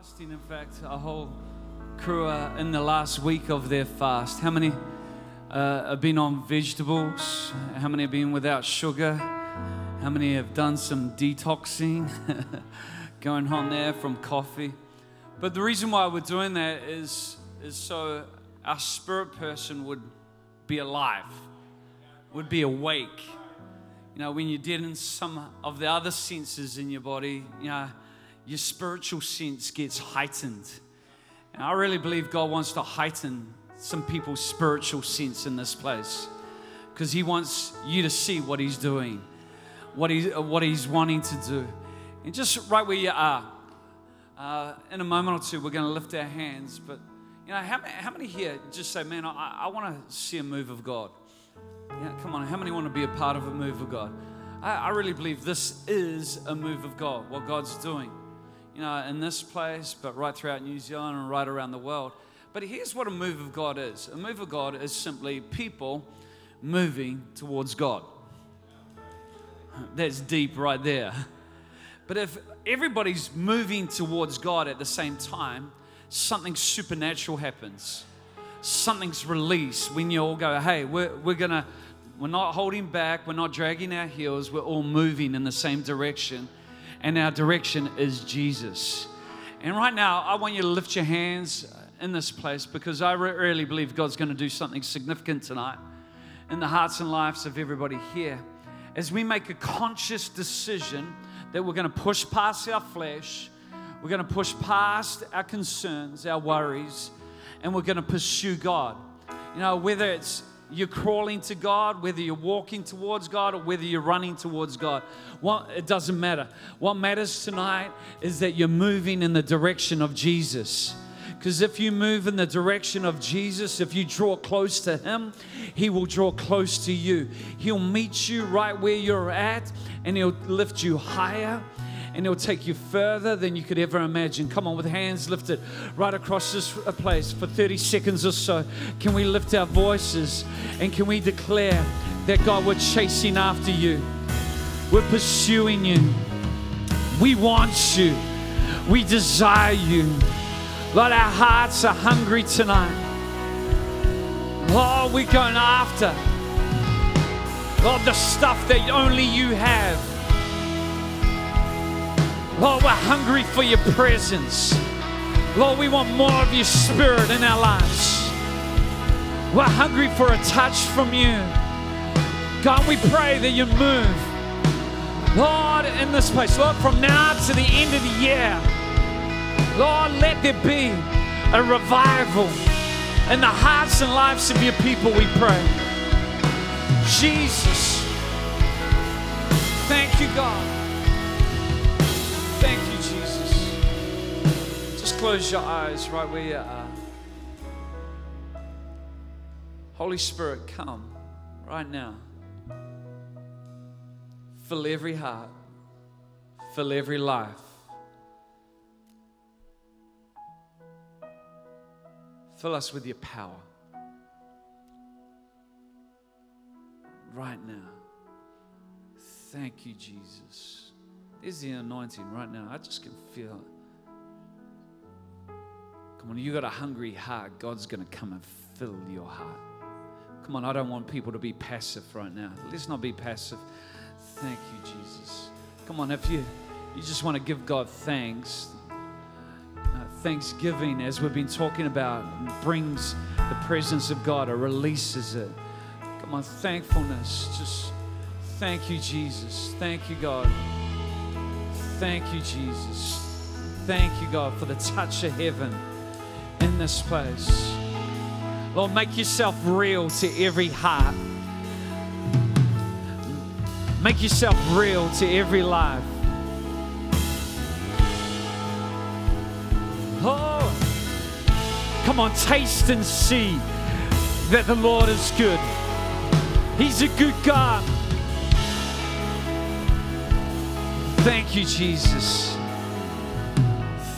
fasting, in fact, a whole crew are in the last week of their fast. How many uh, have been on vegetables? How many have been without sugar? How many have done some detoxing going on there from coffee? But the reason why we're doing that is, is so our spirit person would be alive, would be awake. You know, when you're dead in some of the other senses in your body, you know, your spiritual sense gets heightened. And I really believe God wants to heighten some people's spiritual sense in this place because He wants you to see what He's doing, what, he, what He's wanting to do. And just right where you are, uh, in a moment or two, we're going to lift our hands. But, you know, how, how many here just say, man, I, I want to see a move of God? Yeah, come on, how many want to be a part of a move of God? I, I really believe this is a move of God, what God's doing you know, in this place, but right throughout New Zealand and right around the world. But here's what a move of God is a move of God is simply people moving towards God. That's deep right there. But if everybody's moving towards God at the same time, something supernatural happens. Something's released when you all go, hey, we're, we're going to, we're not holding back, we're not dragging our heels, we're all moving in the same direction and our direction is Jesus. And right now, I want you to lift your hands in this place because I really believe God's going to do something significant tonight in the hearts and lives of everybody here. As we make a conscious decision that we're going to push past our flesh, we're going to push past our concerns, our worries, and we're going to pursue God. You know, whether it's you're crawling to God, whether you're walking towards God, or whether you're running towards God. What, it doesn't matter. What matters tonight is that you're moving in the direction of Jesus. Because if you move in the direction of Jesus, if you draw close to Him, He will draw close to you. He'll meet you right where you're at and He'll lift you higher and He'll take you further than you could ever imagine. Come on, with hands lifted right across this place for 30 seconds or so. Can we lift our voices and can we declare that God, we're chasing after you, we're pursuing you, we want you, we desire you. Lord, our hearts are hungry tonight. Lord, we're going after. Lord, the stuff that only you have. Lord, we're hungry for your presence. Lord, we want more of your spirit in our lives. We're hungry for a touch from you. God, we pray that you move. Lord, in this place, Lord, from now to the end of the year, Lord, let there be a revival in the hearts and lives of your people, we pray. Jesus. Thank you, God. Close your eyes right where you are. Holy Spirit, come right now. Fill every heart, fill every life. Fill us with your power right now. Thank you, Jesus is the anointing right now. I just can feel it. Come on, you got a hungry heart. God's going to come and fill your heart. Come on, I don't want people to be passive right now. Let's not be passive. Thank you, Jesus. Come on, if you you just want to give God thanks, uh, thanksgiving, as we've been talking about, brings the presence of God or releases it. Come on, thankfulness. Just thank you, Jesus. Thank you, God. Thank you, Jesus. Thank you, God, for the touch of heaven this place. Lord, make yourself real to every heart. Make yourself real to every life. Oh, come on, taste and see that the Lord is good. He's a good God. Thank you, Jesus.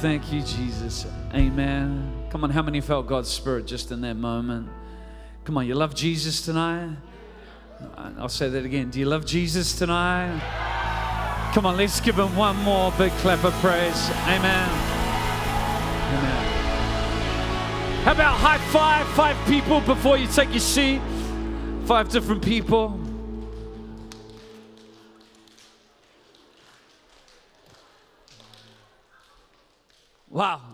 Thank you, Jesus. Amen. Come on, how many felt God's Spirit just in that moment? Come on, you love Jesus tonight? I'll say that again. Do you love Jesus tonight? Come on, let's give him one more big clap of praise. Amen. How about high five? Five people before you take your seat. Five different people. Wow.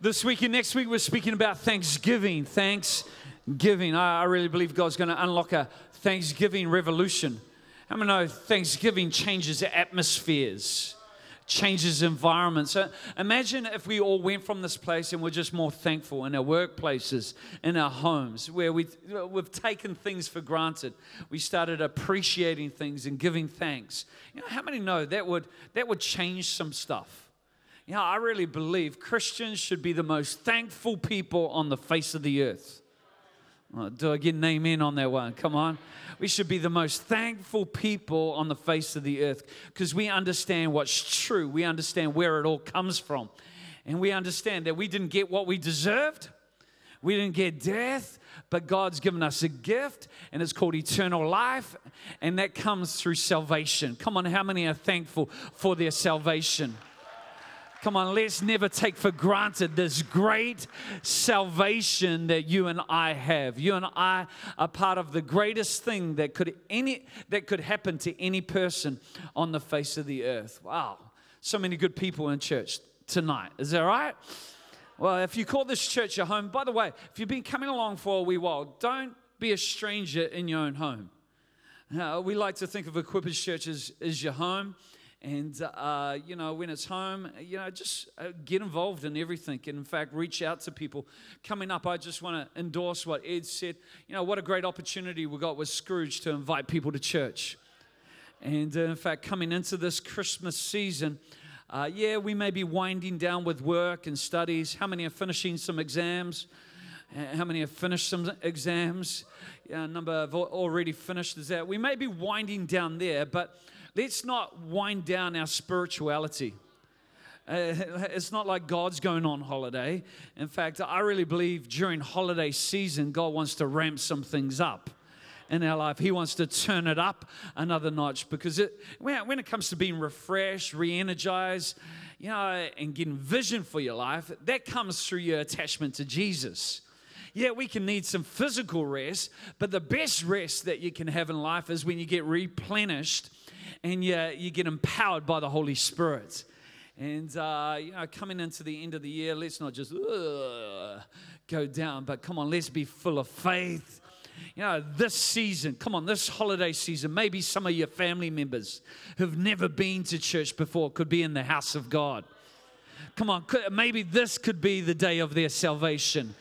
This week and next week, we're speaking about Thanksgiving. Thanksgiving. I, I really believe God's going to unlock a Thanksgiving revolution. How many know Thanksgiving changes atmospheres? changes environments. So imagine if we all went from this place and we're just more thankful in our workplaces, in our homes, where we've, we've taken things for granted. We started appreciating things and giving thanks. You know, how many know that would, that would change some stuff? You know, I really believe Christians should be the most thankful people on the face of the earth. Oh, do I get an amen on that one? Come on. We should be the most thankful people on the face of the earth because we understand what's true. We understand where it all comes from. And we understand that we didn't get what we deserved. We didn't get death, but God's given us a gift, and it's called eternal life, and that comes through salvation. Come on, how many are thankful for their salvation? Come on, let's never take for granted this great salvation that you and I have. You and I are part of the greatest thing that could any that could happen to any person on the face of the earth. Wow. So many good people in church tonight. Is that right? Well, if you call this church your home, by the way, if you've been coming along for a wee while, don't be a stranger in your own home. Uh, we like to think of Equippers Church as, as your home. And, uh, you know, when it's home, you know, just uh, get involved in everything. And in fact, reach out to people. Coming up, I just want to endorse what Ed said. You know, what a great opportunity we got with Scrooge to invite people to church. And uh, in fact, coming into this Christmas season, uh, yeah, we may be winding down with work and studies. How many are finishing some exams? How many have finished some exams? Yeah, a number have already finished. Is that we may be winding down there, but let's not wind down our spirituality. Uh, it's not like God's going on holiday. In fact, I really believe during holiday season, God wants to ramp some things up in our life. He wants to turn it up another notch because it, when it comes to being refreshed, re energized, you know, and getting vision for your life, that comes through your attachment to Jesus. Yeah, we can need some physical rest, but the best rest that you can have in life is when you get replenished and you, you get empowered by the Holy Spirit. And, uh, you know, coming into the end of the year, let's not just uh, go down, but come on, let's be full of faith. You know, this season, come on, this holiday season, maybe some of your family members who've never been to church before could be in the house of God. Come on, maybe this could be the day of their salvation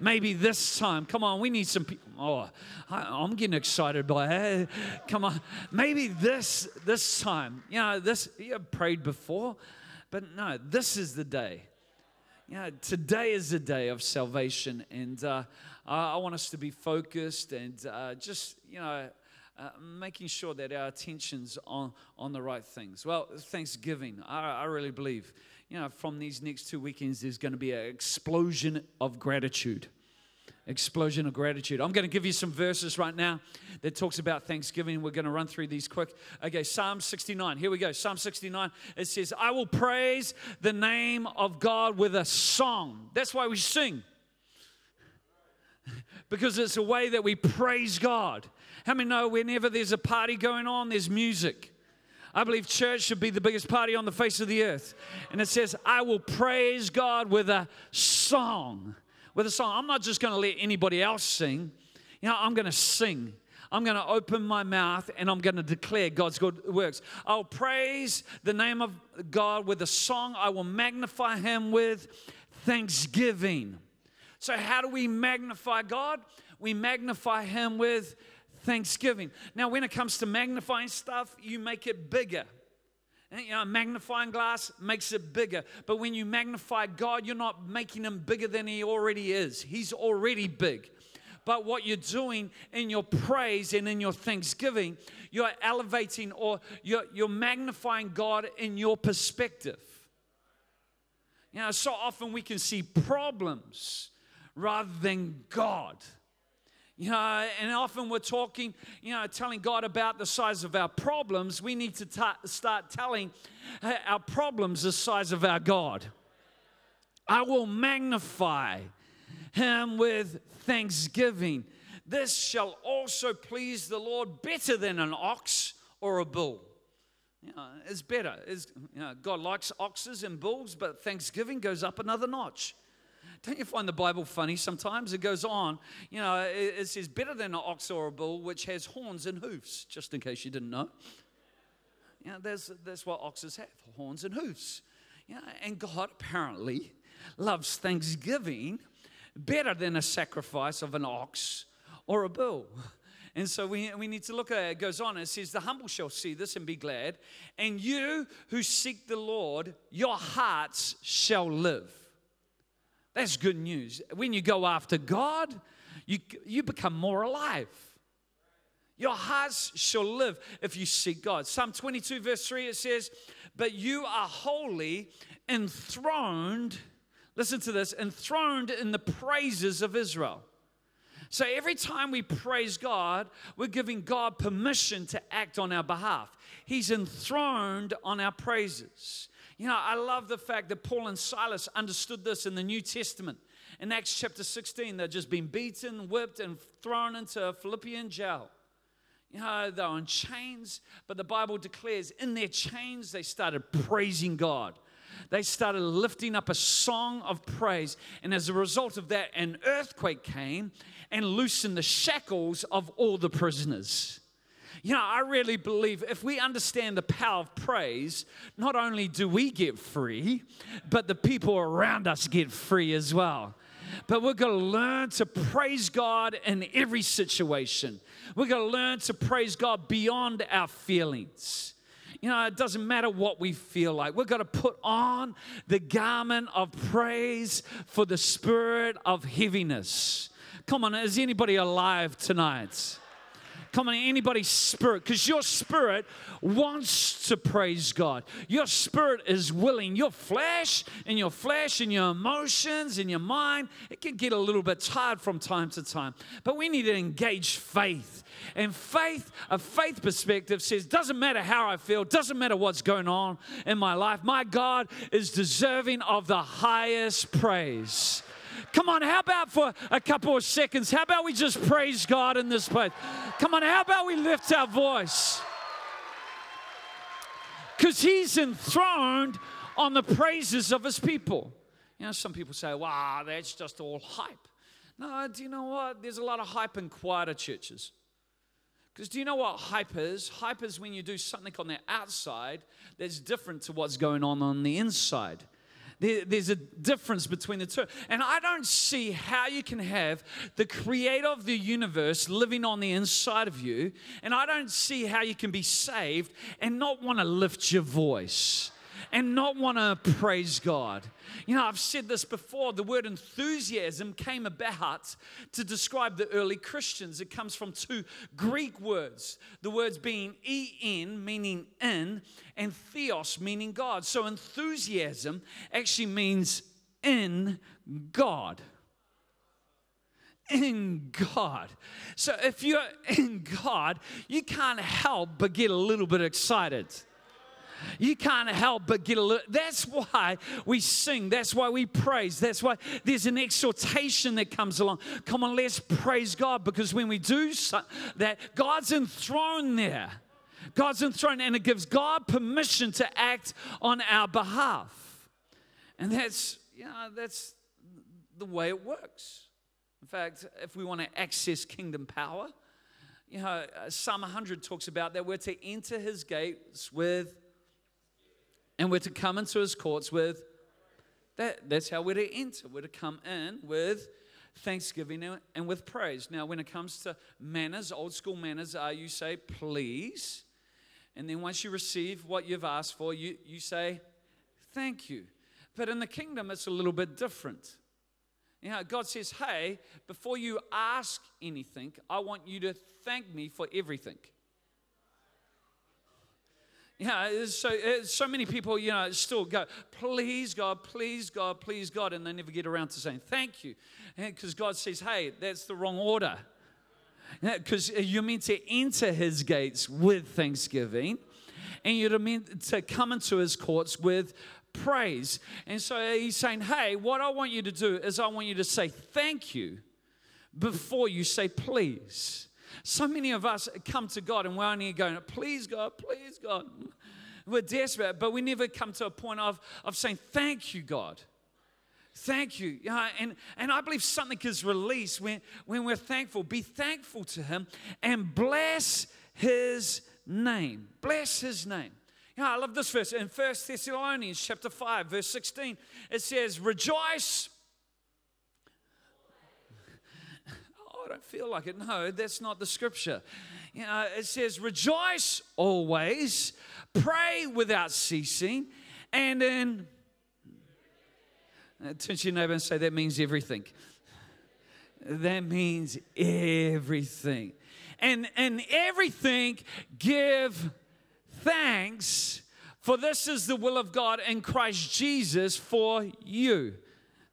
maybe this time, come on, we need some people. Oh, I, am getting excited by it. Come on, maybe this this time, you know, this you prayed before, but no, this is the day. Know, today is the day of salvation, and uh, I, I want us to be focused and uh, just you know. Uh, making sure that our attention's on, on the right things. Well, Thanksgiving, I, I really believe you know, from these next two weekends, there's going to be an explosion of gratitude. Explosion of gratitude. I'm going to give you some verses right now that talks about Thanksgiving. We're going to run through these quick. Okay, Psalm 69. Here we go. Psalm 69. It says, I will praise the name of God with a song. That's why we sing. because it's a way that we praise God. How many know whenever there's a party going on, there's music? I believe church should be the biggest party on the face of the earth. And it says, I will praise God with a song. With a song. I'm not just going to let anybody else sing. You know, I'm going to sing. I'm going to open my mouth and I'm going to declare God's good works. I'll praise the name of God with a song. I will magnify him with thanksgiving. So, how do we magnify God? We magnify him with thanksgiving. Now, when it comes to magnifying stuff, you make it bigger. Eh, you know, magnifying glass makes it bigger. But when you magnify God, you're not making him bigger than he already is. He's already big. But what you're doing in your praise and in your thanksgiving, you're elevating or you're, you're magnifying God in your perspective. You know, so often we can see problems rather than God. You know, and often we're talking, you know, telling God about the size of our problems. We need to start telling our problems the size of our God. I will magnify him with thanksgiving. This shall also please the Lord better than an ox or a bull. You know, it's better. It's, you know, God likes oxes and bulls, but thanksgiving goes up another notch. Don't you find the Bible funny sometimes? It goes on, you know, it, says better than an ox or a bull, which has horns and hoofs, just in case you didn't know. You know, that's, that's what oxes have horns and hoofs. You know, and God apparently loves thanksgiving better than a sacrifice of an ox or a bull. And so we, we need to look at it. It goes on, it says, The humble shall see this and be glad. And you who seek the Lord, your hearts shall live. That's good news. When you go after God, you, you become more alive. Your hearts shall live if you seek God. Psalm 22, verse 3, it says, But you are holy, enthroned, listen to this, enthroned in the praises of Israel. So every time we praise God, we're giving God permission to act on our behalf. He's enthroned on our praises. You know, I love the fact that Paul and Silas understood this in the New Testament. In Acts chapter 16, they'd just been beaten, whipped, and thrown into a Philippian jail. You know, they're on chains, but the Bible declares in their chains, they started praising God. They started lifting up a song of praise. And as a result of that, an earthquake came and loosened the shackles of all the prisoners. You know, I really believe if we understand the power of praise, not only do we get free, but the people around us get free as well. But we're going to learn to praise God in every situation. We're going to learn to praise God beyond our feelings. You know, it doesn't matter what we feel like. We're going to put on the garment of praise for the spirit of heaviness. Come on, is anybody alive tonight? Come on, anybody's spirit, because your spirit wants to praise God. Your spirit is willing. Your flesh and your flesh and your emotions and your mind, it can get a little bit tired from time to time. But we need to engage faith. And faith, a faith perspective says, doesn't matter how I feel, doesn't matter what's going on in my life, my God is deserving of the highest praise. Come on, how about for a couple of seconds? How about we just praise God in this place? Come on, how about we lift our voice? Because He's enthroned on the praises of His people. You know, some people say, wow, that's just all hype. No, do you know what? There's a lot of hype in quieter churches. Because do you know what hype is? Hype is when you do something on the outside that's different to what's going on on the inside. There, there's a difference between the two. And I don't see how you can have the creator of the universe living on the inside of you, and I don't see how you can be saved and not want to lift your voice and not want to praise God. You know, I've said this before the word enthusiasm came about to describe the early Christians. It comes from two Greek words the words being en, meaning in, and theos, meaning God. So enthusiasm actually means in God in God. So if you're in God, you can't help but get a little bit excited you can't help but get a little. That's why we sing. That's why we praise. That's why there's an exhortation that comes along. Come on, let's praise God because when we do so, that, God's enthroned there. God's enthroned, and it gives God permission to act on our behalf. And that's, you know, that's the way it works. In fact, if we want to access kingdom power, you know, uh, Psalm 100 talks about that we're to enter his gates with and we're to come into his courts with that. That's how we're to enter. We're to come in with thanksgiving and with praise. Now, when it comes to manners, old school manners are you say, please. And then once you receive what you've asked for, you, you say, thank you. But in the kingdom, it's a little bit different. You know, God says, hey, before you ask anything, I want you to thank me for everything. Yeah, so so many people, you know, still go, please God, please God, please God, and they never get around to saying thank you, because God says, hey, that's the wrong order, because you're meant to enter His gates with thanksgiving, and you're meant to come into His courts with praise. And so he's saying, hey, what I want you to do is I want you to say thank you before you say please. So many of us come to God and we're only going, please God, please God. We're desperate, but we never come to a point of, of saying, thank you, God. Thank you. Yeah, and, and I believe something is released when, when we're thankful. Be thankful to Him and bless His name. Bless His name. Yeah, I love this verse in First Thessalonians chapter 5, verse 16. It says, Rejoice. Oh, I don't feel like it. No, that's not the scripture. You know, it says, Rejoice always, pray without ceasing, and uh, turn to your neighbor and say, That means everything. That means everything. And, and everything, give thanks, for this is the will of God in Christ Jesus for you.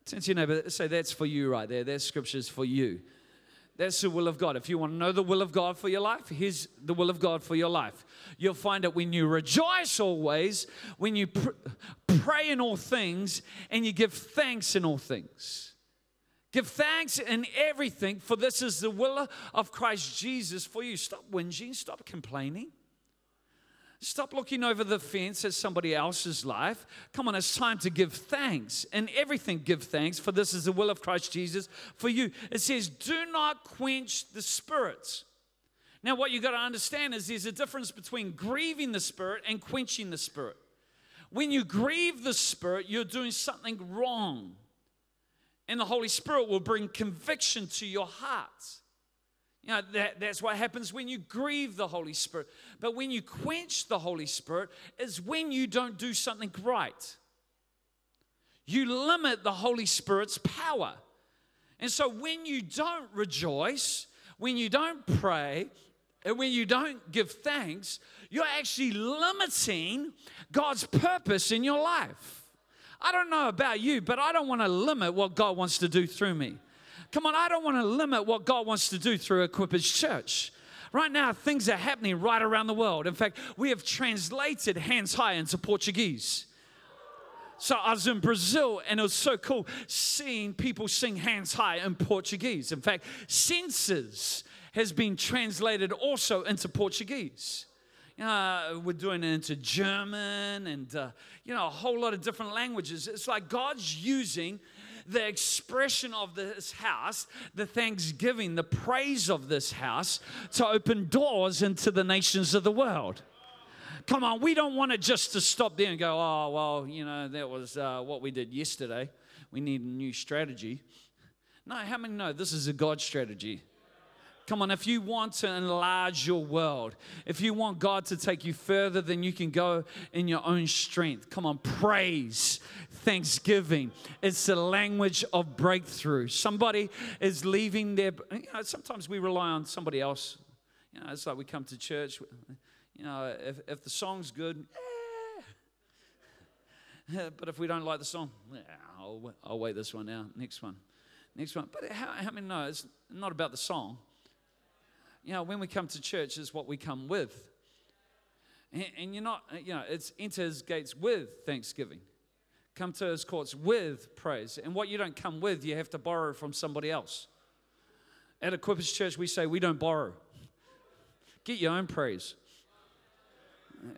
Turn to your neighbor, say, That's for you right there. That scripture's for you. That's the will of God. If you want to know the will of God for your life, here's the will of God for your life. You'll find it when you rejoice always, when you pr- pray in all things, and you give thanks in all things. Give thanks in everything, for this is the will of Christ Jesus for you. Stop whinging, stop complaining. Stop looking over the fence at somebody else's life. Come on, it's time to give thanks. And everything give thanks, for this is the will of Christ Jesus for you. It says, Do not quench the spirits. Now, what you've got to understand is there's a difference between grieving the spirit and quenching the spirit. When you grieve the spirit, you're doing something wrong. And the Holy Spirit will bring conviction to your heart. You know, that, that's what happens when you grieve the Holy Spirit. But when you quench the Holy Spirit, is when you don't do something right. You limit the Holy Spirit's power. And so when you don't rejoice, when you don't pray, and when you don't give thanks, you're actually limiting God's purpose in your life. I don't know about you, but I don't want to limit what God wants to do through me. Come on, I don't want to limit what God wants to do through Equippers Church. Right now, things are happening right around the world. In fact, we have translated hands high into Portuguese. So I was in Brazil and it was so cool seeing people sing hands high in Portuguese. In fact, senses has been translated also into Portuguese. Know, we're doing it into German and, uh, you know, a whole lot of different languages. It's like God's using the expression of this house, the thanksgiving, the praise of this house to open doors into the nations of the world. Come on, we don't want it just to stop there and go, oh, well, you know, that was uh, what we did yesterday. We need a new strategy. No, how many know this is a God strategy? Come on, if you want to enlarge your world, if you want God to take you further than you can go in your own strength, come on, praise, thanksgiving. It's the language of breakthrough. Somebody is leaving their, you know, sometimes we rely on somebody else. You know, it's like we come to church, you know, if, if the song's good, eh. but if we don't like the song, I'll, I'll wait this one out. Next one. Next one. But how, how many know it's not about the song? You know, when we come to church, is what we come with. And, and you're not, you know, it's enter his gates with thanksgiving. Come to his courts with praise. And what you don't come with, you have to borrow from somebody else. At Equippers Church, we say we don't borrow. Get your own praise.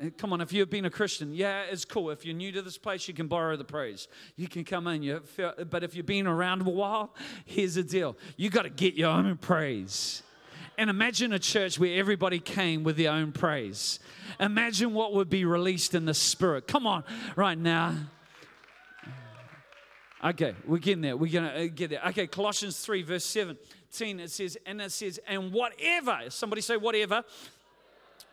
Uh, come on, if you've been a Christian, yeah, it's cool. If you're new to this place, you can borrow the praise. You can come in. You feel, but if you've been around a while, here's the deal: you got to get your own praise. And imagine a church where everybody came with their own praise. Imagine what would be released in the spirit. Come on, right now. Okay, we're getting there. We're going to uh, get there. Okay, Colossians 3, verse 17, it says, and it says, and whatever, somebody say, whatever,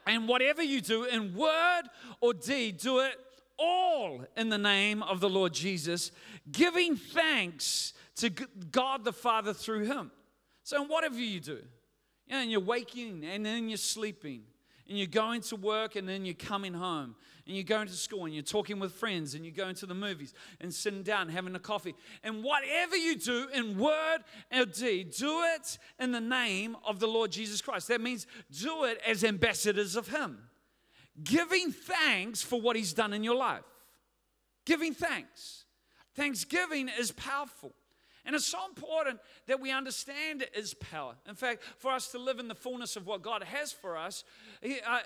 and whatever you do in word or deed, do it all in the name of the Lord Jesus, giving thanks to God the Father through him. So, whatever you do, yeah, and you're waking and then you're sleeping. And you're going to work and then you're coming home. And you're going to school and you're talking with friends and you're going to the movies and sitting down having a coffee. And whatever you do in word or deed, do it in the name of the Lord Jesus Christ. That means do it as ambassadors of Him, giving thanks for what He's done in your life. Giving thanks. Thanksgiving is powerful. And it's so important that we understand it is power. In fact, for us to live in the fullness of what God has for us, uh,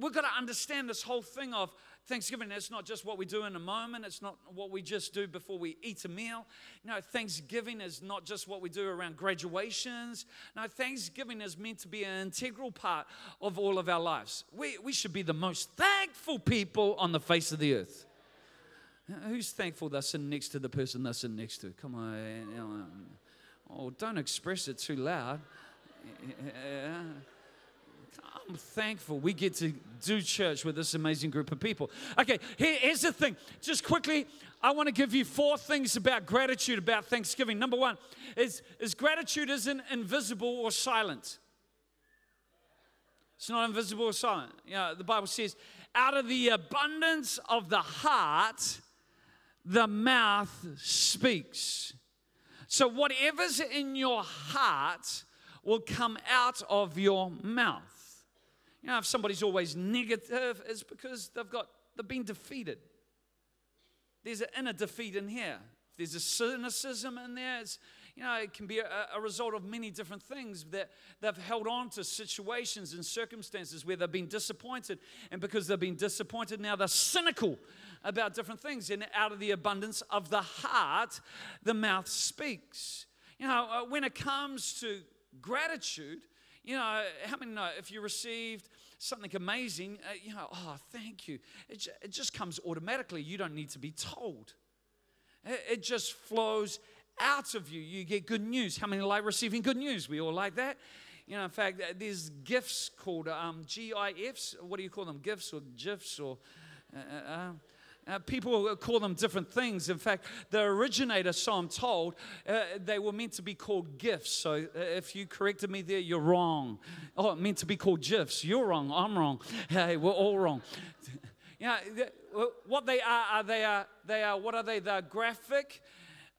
we've got to understand this whole thing of Thanksgiving. It's not just what we do in a moment, it's not what we just do before we eat a meal. No, Thanksgiving is not just what we do around graduations. No, Thanksgiving is meant to be an integral part of all of our lives. We, we should be the most thankful people on the face of the earth. Who's thankful they're next to the person they're next to? Come on. Oh, don't express it too loud. I'm thankful we get to do church with this amazing group of people. Okay, here, here's the thing. Just quickly, I want to give you four things about gratitude, about Thanksgiving. Number one is, is gratitude isn't invisible or silent. It's not invisible or silent. You know, the Bible says, out of the abundance of the heart, the mouth speaks. So, whatever's in your heart will come out of your mouth. You know, if somebody's always negative, it's because they've got they've been defeated. There's an inner defeat in here. There's a cynicism in there. It's, you know, it can be a, a, result of many different things that they've held on to situations and circumstances where they've been disappointed. And because they've been disappointed, now they're cynical about different things. And out of the abundance of the heart, the mouth speaks. You know, uh, when it comes to gratitude, you know, how many know if you received something amazing, uh, you know, oh, thank you. It, it just comes automatically. You don't need to be told. It, it just flows out of you. You get good news. How many like receiving good news? We all like that. You know, in fact, uh, there's gifts called um, GIFs. What do you call them? Gifts or GIFs or. Uh, uh, uh people call them different things. In fact, the originator, so I'm told, uh, they were meant to be called gifts. So uh, if you corrected me there, you're wrong. Oh, meant to be called GIFs. You're wrong. I'm wrong. Hey, we're all wrong. yeah, what they are, are they are they are what are they? They're graphic,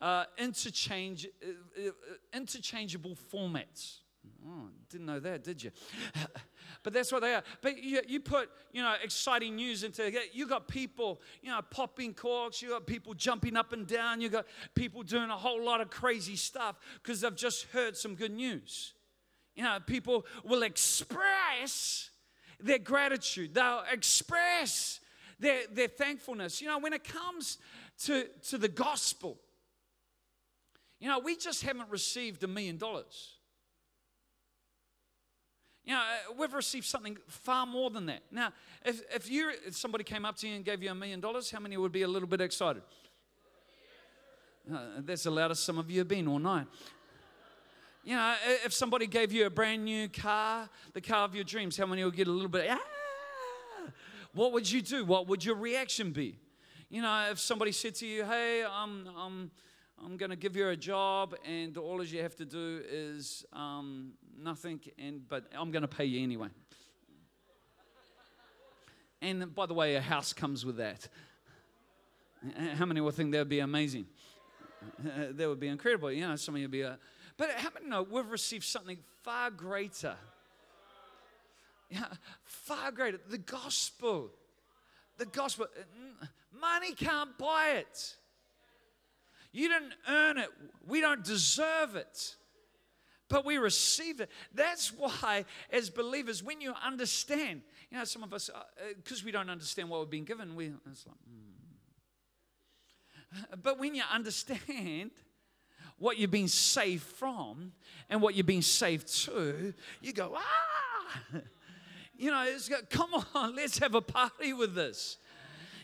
uh, interchange, uh, uh, interchangeable formats. Oh, didn't know that, did you? but that's what they are. But you, you put, you know, exciting news into. You got people, you know, popping corks. You got people jumping up and down. You got people doing a whole lot of crazy stuff because they've just heard some good news. You know, people will express their gratitude. They'll express their, their thankfulness. You know, when it comes to, to the gospel, you know, we just haven't received a million dollars. You know, uh, we've received something far more than that. Now, if, if, you, if somebody came up to you and gave you a million dollars, how many would be a little bit excited? Uh, that's the loudest some of you have been all night. You know, if somebody gave you a brand new car, the car of your dreams, how many would get a little bit, ah? What would you do? What would your reaction be? You know, if somebody said to you, hey, I'm, I'm, I'm going to give you a job, and all you have to do is um, nothing, and but I'm going to pay you anyway. And by the way, a house comes with that. How many would think that would be amazing? that would be incredible. You know, some of you would be. A, but how many know we've received something far greater? Yeah, far greater. The gospel. The gospel. Money can't buy it. You didn't earn it. We don't deserve it. But we receive it. That's why, as believers, when you understand, you know, some of us, because uh, we don't understand what we're being given, we, it's like, mm. But when you understand what you've been saved from and what you've been saved to, you go, ah! You know, it's go, come on, let's have a party with this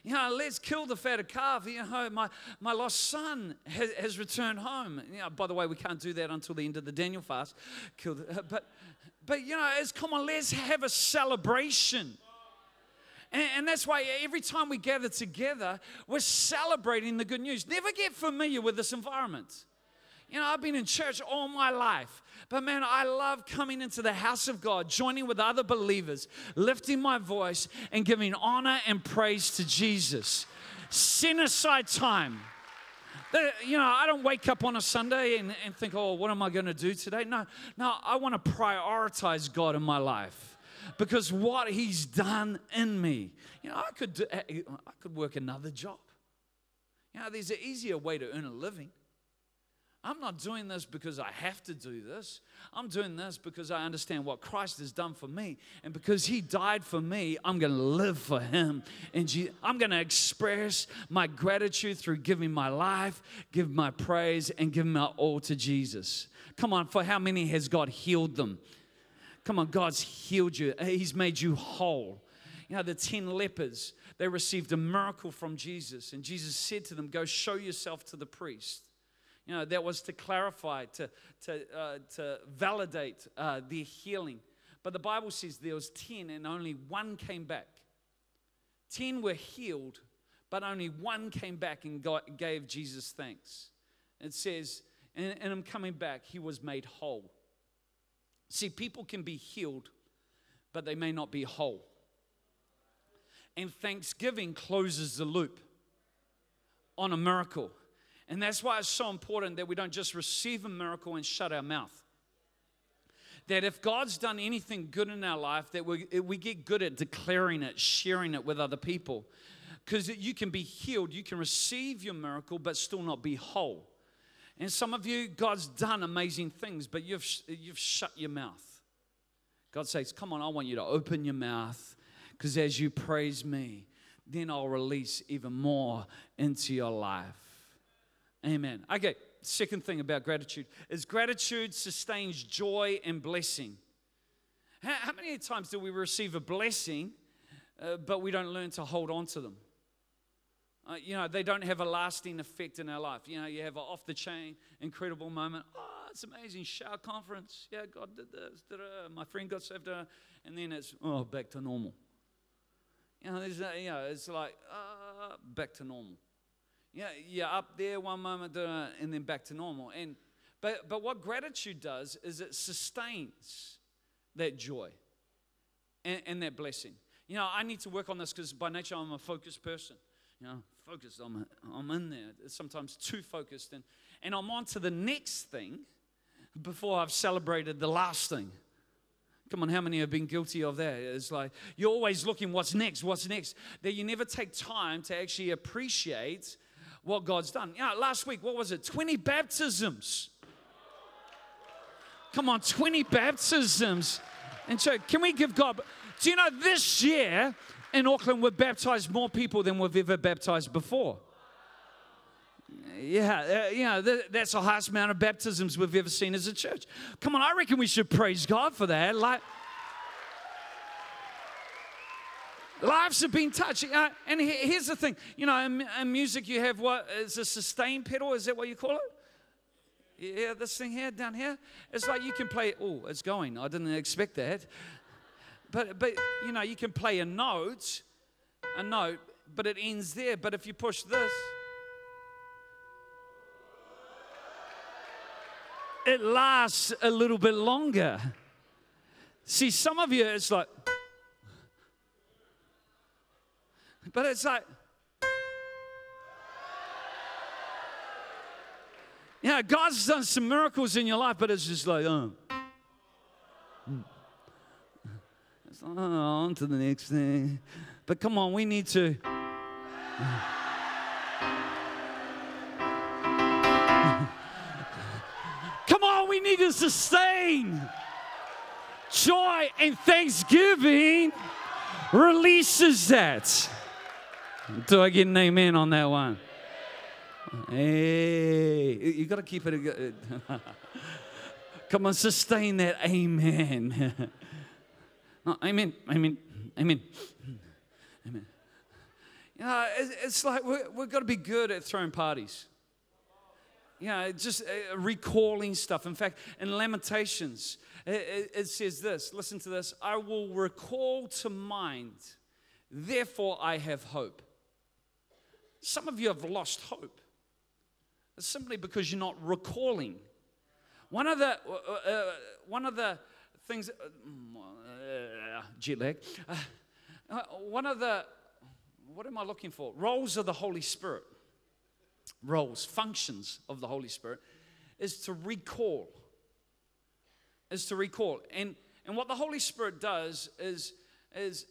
you know, let's kill the fatted calf. You know, my, my lost son has, has returned home. You know, by the way, we can't do that until the end of the Daniel fast. Killed, uh, but, but, you know, it's come on, let's have a celebration. And, and, that's why every time we gather together, we're celebrating the good news. Never get familiar with this environment. You know, I've been in church all my life. But man, I love coming into the house of God, joining with other believers, lifting my voice, and giving honor and praise to Jesus. Set aside time. You know, I don't wake up on a Sunday and, and think, oh, what am I going to do today? No, no, I want to prioritize God in my life because what He's done in me. You know, I could, do, eh, I could work another job. You know, there's an easier way to earn a living. I'm not doing this because I have to do this. I'm doing this because I understand what Christ has done for me. And because He died for me, I'm going to live for Him. And I'm going to express my gratitude through giving my life, give my praise, and give my all to Jesus. Come on, for how many has God healed them? Come on, God's healed you, He's made you whole. You know, the 10 lepers, they received a miracle from Jesus. And Jesus said to them, Go show yourself to the priest. You know, that was to clarify, to, to, uh, to validate uh, their healing. But the Bible says there was 10 and only one came back. 10 were healed, but only one came back and got, gave Jesus thanks. It says, and, and I'm coming back, he was made whole. See, people can be healed, but they may not be whole. And thanksgiving closes the loop on a miracle. And that's why it's so important that we don't just receive a miracle and shut our mouth. That if God's done anything good in our life, that we, we get good at declaring it, sharing it with other people. Because you can be healed, you can receive your miracle, but still not be whole. And some of you, God's done amazing things, but you've, you've shut your mouth. God says, Come on, I want you to open your mouth, because as you praise me, then I'll release even more into your life. Amen. Okay, second thing about gratitude is gratitude sustains joy and blessing. How, how many times do we receive a blessing, uh, but we don't learn to hold on to them? Uh, you know, they don't have a lasting effect in our life. You know, you have an off the chain, incredible moment. Oh, it's amazing. Shower conference. Yeah, God did this. Da-da. My friend got saved. Da-da. And then it's, oh, back to normal. You know, there's, you know it's like, uh, back to normal. Yeah, you're up there one moment uh, and then back to normal. And but but what gratitude does is it sustains that joy and, and that blessing. You know, I need to work on this because by nature I'm a focused person. You know, focused. I'm I'm in there. sometimes too focused, and and I'm on to the next thing before I've celebrated the last thing. Come on, how many have been guilty of that? It's like you're always looking, what's next? What's next? That you never take time to actually appreciate what God's done. You know, last week, what was it? 20 baptisms. Come on, 20 baptisms. And so, can we give God? Do you know this year in Auckland, we've baptized more people than we've ever baptized before? Yeah, uh, you know, that's the highest amount of baptisms we've ever seen as a church. Come on, I reckon we should praise God for that. Like, Lives have been touched. Uh, and here's the thing you know, in, in music, you have what is a sustain pedal? Is that what you call it? Yeah, this thing here, down here. It's like you can play, oh, it's going. I didn't expect that. But, but, you know, you can play a note, a note, but it ends there. But if you push this, it lasts a little bit longer. See, some of you, it's like, But it's like, yeah, God's done some miracles in your life, but it's just like, oh. It's like, oh, on to the next thing. But come on, we need to. come on, we need to sustain joy and thanksgiving releases that. Do I get an amen on that one? Hey, you got to keep it. A Come on, sustain that amen. no, amen, amen, amen, amen. You know, it's like we've got to be good at throwing parties. You know, just uh, recalling stuff. In fact, in Lamentations, it says this listen to this I will recall to mind, therefore I have hope. Some of you have lost hope. It's simply because you're not recalling. One of the, uh, uh, one of the things, uh, jet lag, uh, uh, one of the, what am I looking for? Roles of the Holy Spirit, roles, functions of the Holy Spirit, is to recall. Is to recall. And, and what the Holy Spirit does is, is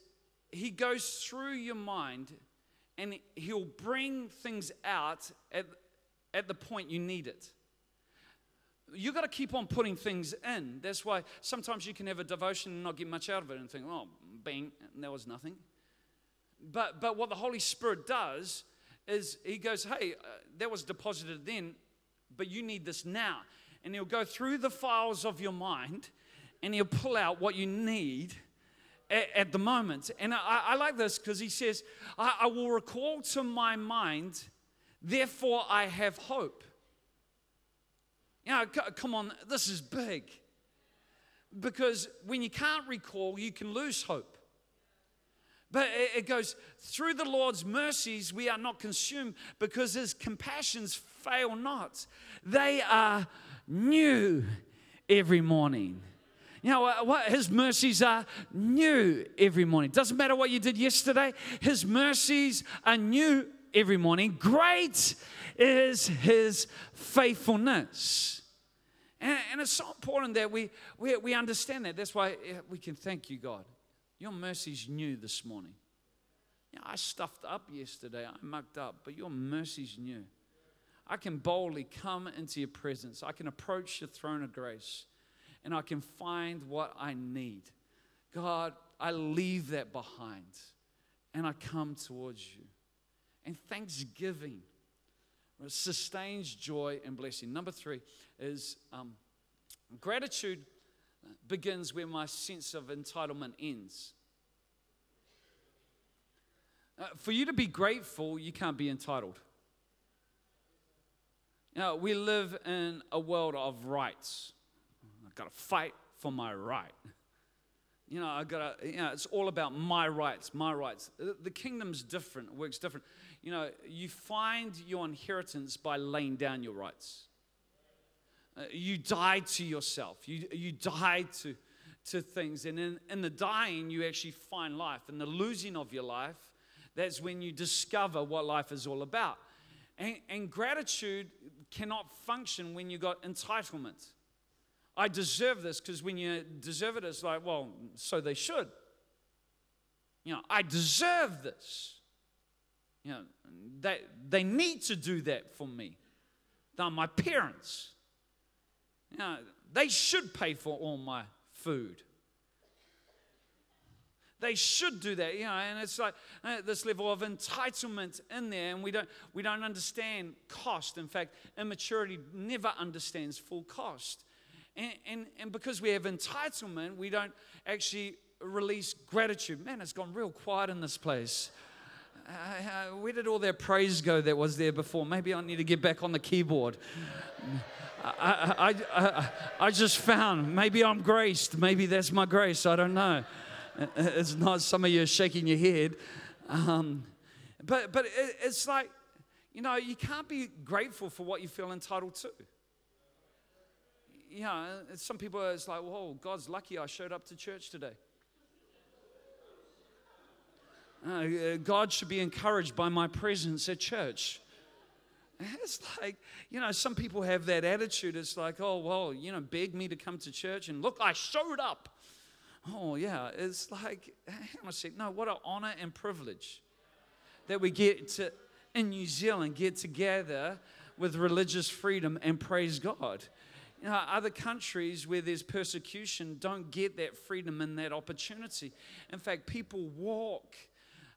He goes through your mind and He'll bring things out at, at the point you need it. You got to keep on putting things in. That's why sometimes you can have a devotion and not get much out of it and think, oh, bang, there was nothing. But, but what the Holy Spirit does is He goes, hey, uh, that was deposited then, but you need this now. And He'll go through the files of your mind and He'll pull out what you need at, at the moment. And I, I like this because He says, I, I will recall to my mind, therefore I have hope. You know, come on, this is big. Because when you can't recall, you can lose hope. But it goes, through the Lord's mercies, we are not consumed because his compassions fail not. They are new every morning. You know uh, what? His mercies are new every morning. Doesn't matter what you did yesterday, his mercies are new every morning. Great is his faithfulness. And, and it's so important that we, we, we understand that. That's why we can thank you, God. Your mercy's new this morning. Yeah, I stuffed up yesterday, I mucked up, but your mercy's new. I can boldly come into your presence. I can approach your throne of grace and I can find what I need. God, I leave that behind and I come towards you. And thanksgiving sustains joy and blessing. Number three is um, gratitude begins where my sense of entitlement ends. Uh, for you to be grateful, you can't be entitled. Know, we live in a world of rights. Got to fight for my right. You know, I got to, you know, it's all about my rights, my rights. The kingdom's different, works different. You know, you find your inheritance by laying down your rights. Uh, you die to yourself. You, you die to, to things. And in, in the dying, you actually find life. In the losing of your life, that's when you discover what life is all about. And, and gratitude cannot function when you've got entitlement. I deserve this because when you deserve it, it's like, well, so they should. You know, I deserve this. You know, they, they need to do that for me. They're my parents. You know, they should pay for all my food. They should do that, you know, and it's like uh, this level of entitlement in there, and we don't, we don't understand cost. In fact, immaturity never understands full cost. And, and, and because we have entitlement, we don't actually release gratitude. Man, it's gone real quiet in this place. Uh, uh where did all that praise go that was there before? Maybe I need to get back on the keyboard. I, I, I, I, just found maybe I'm graced. Maybe that's my grace. I don't know. It's not some of you shaking your head. Um, but but it, it's like, you know, you can't be grateful for what you feel entitled to. You know, some people it's like, whoa, God's lucky I showed up to church today. Uh, God should be encouraged by my presence at church. It's like, you know, some people have that attitude. It's like, oh, well, you know, beg me to come to church and look, I showed up. Oh, yeah. It's like, hang on a sec. No, what an honor and privilege that we get to, in New Zealand, get together with religious freedom and praise God. You know, other countries where there's persecution don't get that freedom and that opportunity. In fact, people walk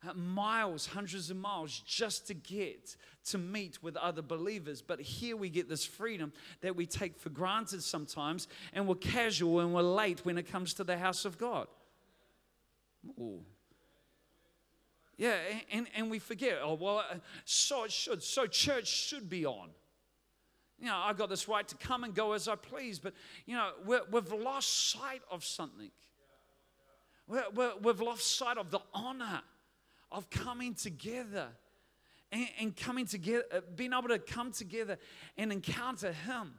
uh, miles, hundreds of miles, just to get to meet with other believers. But here we get this freedom that we take for granted sometimes, and we're casual and we're late when it comes to the house of God. Ooh. Yeah, and, and we forget, oh, well, uh, so it should. So church should be on. You know, I've got this right to come and go as I please, but, you know, we have lost sight of something. we we've lost sight of the honor of coming together and, and coming together, uh, being able to come together and encounter Him.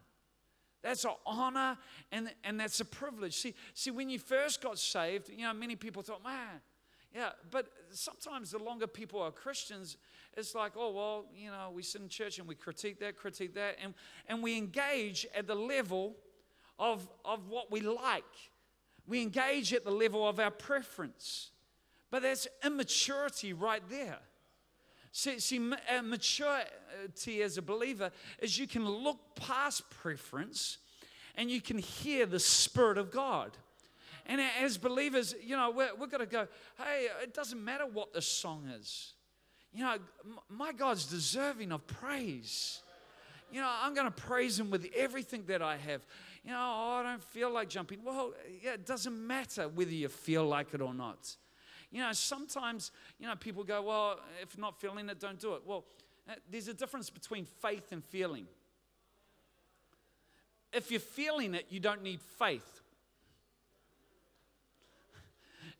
That's an honor and, and that's a privilege. See, see, when you first got saved, you know, many people thought, man, yeah, but sometimes the longer people are Christians, it's like, oh, well, you know, we sit in church and we critique that, critique that, and, and we engage at the level of, of what we like. We engage at the level of our preference. But that's immaturity right there. See, see uh, maturity as a believer is you can look past preference and you can hear the Spirit of God. And as believers, you know, we're, we're going to go, hey, it doesn't matter what the song is. You know, my God's deserving of praise. You know, I'm going to praise Him with everything that I have. You know, oh, I don't feel like jumping. Well, yeah, it doesn't matter whether you feel like it or not. You know, sometimes, you know, people go, well, if not feeling it, don't do it. Well, uh, there's a difference between faith and feeling. If you're feeling it, you don't need faith.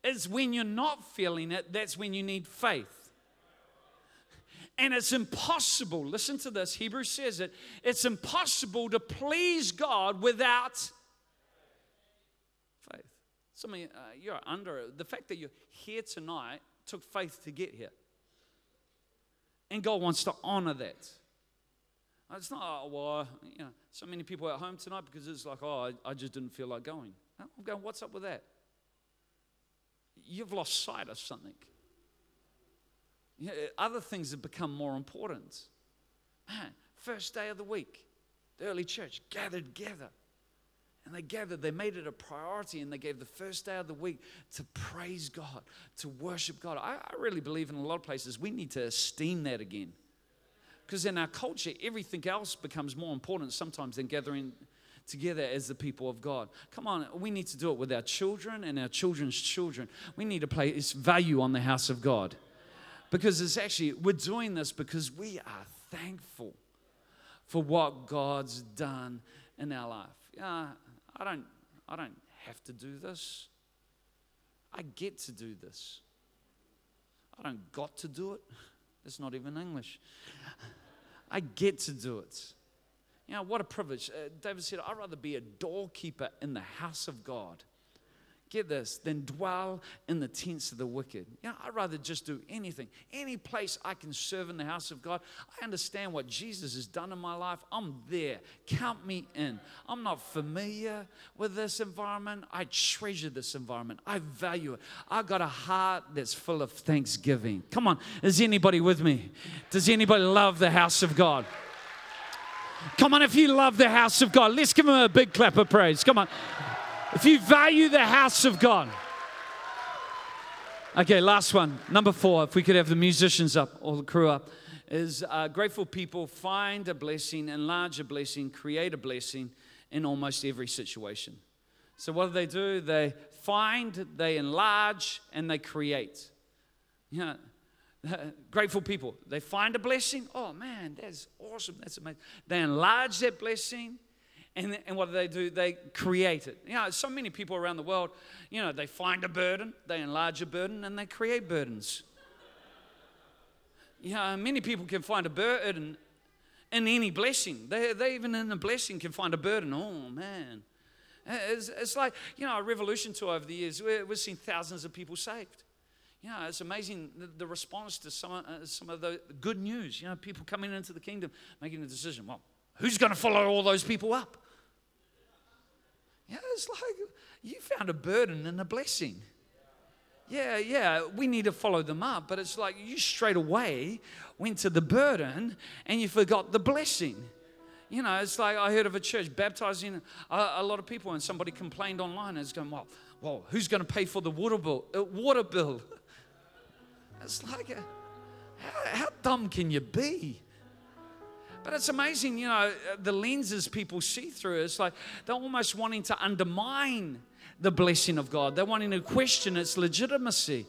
It's when you're not feeling it, that's when you need faith. And it's impossible, listen to this, Hebrews says it, it's impossible to please God without some of you, uh, you're under. The fact that you're here tonight took faith to get here. And God wants to honor that. Uh, it's not, oh, well, you know, so many people at home tonight because it's like, oh, I, I just didn't feel like going. I'm going, what's up with that? You've lost sight of something. You know, other things have become more important. Man, first day of the week, the early church gathered together. And they gathered, they made it a priority, and they gave the first day of the week to praise God, to worship God. I, I really believe in a lot of places we need to esteem that again. Because in our culture, everything else becomes more important sometimes than gathering together as the people of God. Come on, we need to do it with our children and our children's children. We need to place value on the house of God. Because it's actually, we're doing this because we are thankful for what God's done in our life. Yeah, I don't, I don't have to do this. I get to do this. I don't got to do it. It's not even English. I get to do it. You know, what a privilege. Uh, David said, I'd rather be a doorkeeper in the house of God get this, than dwell in the tents of the wicked. You know, I'd rather just do anything, any place I can serve in the house of God. I understand what Jesus has done in my life. I'm there. Count me in. I'm not familiar with this environment. I treasure this environment. I value it. I've got a heart that's full of thanksgiving. Come on, is anybody with me? Does anybody love the house of God? Come on, if you love the house of God, let's give him a big clap of praise. Come on. If you value the house of God. Okay, last one. Number four, if we could have the musicians up or the crew up, is uh, grateful people find a blessing, enlarge a blessing, create a blessing in almost every situation. So, what do they do? They find, they enlarge, and they create. You know, grateful people, they find a blessing. Oh man, that's awesome. That's amazing. They enlarge that blessing and, and what do they do? They create it. You know, so many people around the world, you know, they find a burden, they enlarge a burden, and they create burdens. You know, many people can find a burden in any blessing. They, they even in a blessing can find a burden. Oh, man. It's, it's like, you know, a revolution tour over the years, we've seen thousands of people saved. You know, it's amazing the, the response to some, uh, some of the good news. You know, people coming into the kingdom, making a decision. Well, who's going to follow all those people up? Yeah, it's like you found a burden and a blessing. Yeah, yeah, we need to follow them up, but it's like you straight away went to the burden and you forgot the blessing. You know, it's like I heard of a church baptizing a, a lot of people, and somebody complained online and it's going, well, well, who's going to pay for the water bill? Uh, water bill. It's like, a, how, how dumb can you be? But it's amazing, you know, the lenses people see through. It's like they're almost wanting to undermine the blessing of God. They're wanting to question its legitimacy.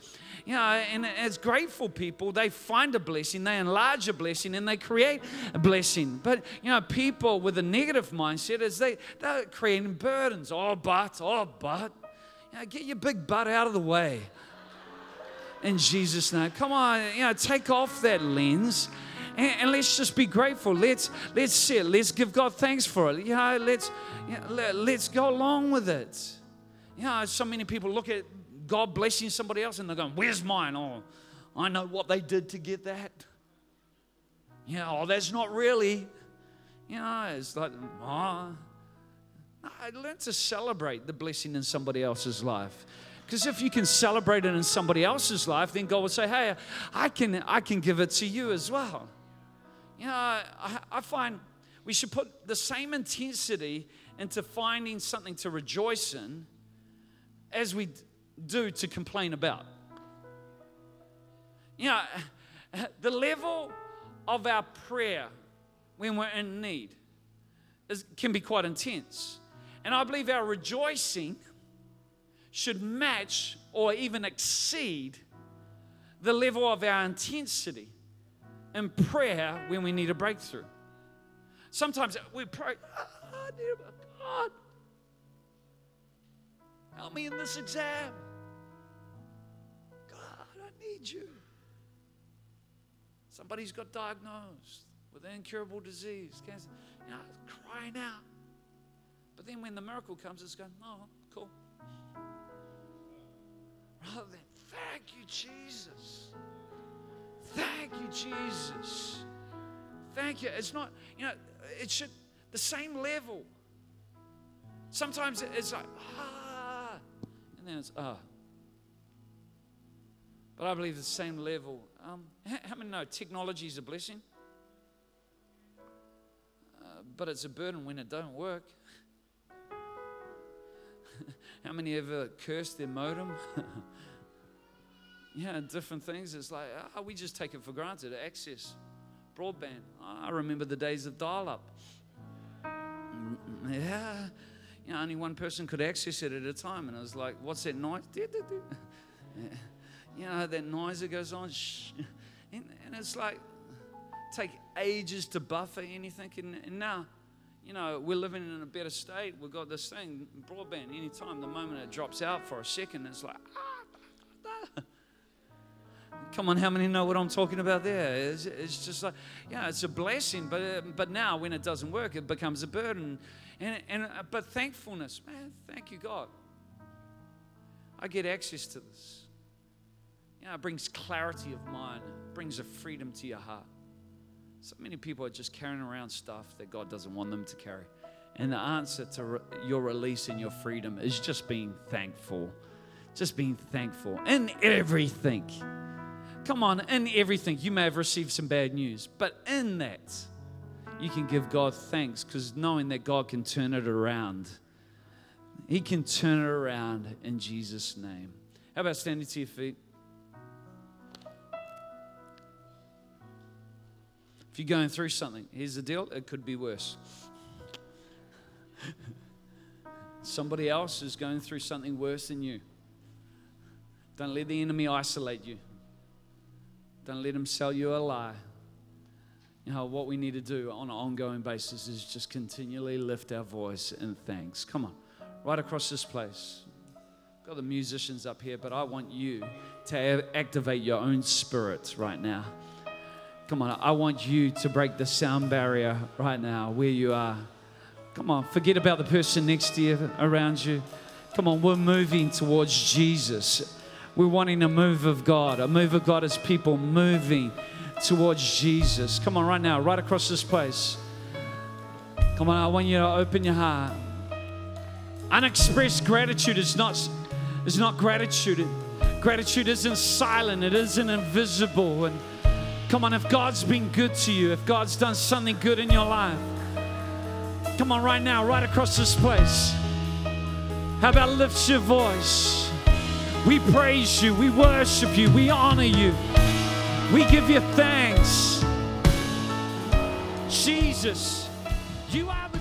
You know, and as grateful people, they find a blessing, they enlarge a blessing, and they create a blessing. But you know, people with a negative mindset is they they're creating burdens. Oh, but, oh, but. You know, get your big butt out of the way. In Jesus' name. Come on, you know, take off that lens and, and, let's just be grateful. Let's let's sit. Let's give God thanks for it. You know, let's you know, let, let's go along with it. You know, so many people look at God blessing somebody else and they're going, "Where's mine?" Oh, I know what they did to get that. You know, oh, that's not really. You know, it's like, oh. I learned to celebrate the blessing in somebody else's life. Because if you can celebrate it in somebody else's life, then God will say, hey, I can, I can give it to you as well. You know, I, I find we should put the same intensity into finding something to rejoice in as we do to complain about. You know, the level of our prayer when we're in need is, can be quite intense. And I believe our rejoicing should match or even exceed the level of our intensity in prayer when we need a breakthrough. Sometimes we pray, oh, God, help me in this exam. God, I need you. Somebody's got diagnosed with an incurable disease, cancer. You know, crying out. But then when the miracle comes, it's going, oh, cool. Rather than, thank you, Jesus. Thank you, Jesus. Thank you. It's not, you know, it should, the same level. Sometimes it's like, ah, and then it's, ah. But I believe the same level. Um, how many know technology is a blessing? Uh, but it's a burden when it don't work. how many ever cursed their modem? yeah, different things. It's like, oh, we just take it for granted, access broadband. Ah, I remember the days of dial up. Mm, yeah, you know, only one person could access it at a time. And I was like, what's that noise? You know, that noise that goes on. And, it's like, take ages to buffer anything. And now, you know, we're living in a better state. We've got this thing, broadband, anytime, the moment it drops out for a second, it's like, ah, Come on, how many know what I'm talking about there? It's, it's just like, yeah, it's a blessing, but, but now when it doesn't work, it becomes a burden. And, and, but thankfulness, man, thank you, God. I get access to this. You know, it brings clarity of mind, brings a freedom to your heart. So many people are just carrying around stuff that God doesn't want them to carry. And the answer to re- your release and your freedom is just being thankful. Just being thankful in everything. Come on, in everything, you may have received some bad news, but in that, you can give God thanks because knowing that God can turn it around. He can turn it around in Jesus' name. How about standing to your feet? If you're going through something, here's the deal it could be worse. Somebody else is going through something worse than you. Don't let the enemy isolate you. Don't let them sell you a lie. You know, what we need to do on an ongoing basis is just continually lift our voice in thanks. Come on, right across this place. Got the musicians up here, but I want you to activate your own spirit right now. Come on, I want you to break the sound barrier right now where you are. Come on, forget about the person next to you, around you. Come on, we're moving towards Jesus. We're wanting a move of God, a move of God as people moving towards Jesus. Come on, right now, right across this place. Come on, I want you to open your heart. Unexpressed gratitude is not, is not gratitude. Gratitude isn't silent, it isn't invisible. And come on, if God's been good to you, if God's done something good in your life, come on, right now, right across this place. How about lift your voice? We praise you. We worship you. We honor you. We give you thanks. Jesus, you are the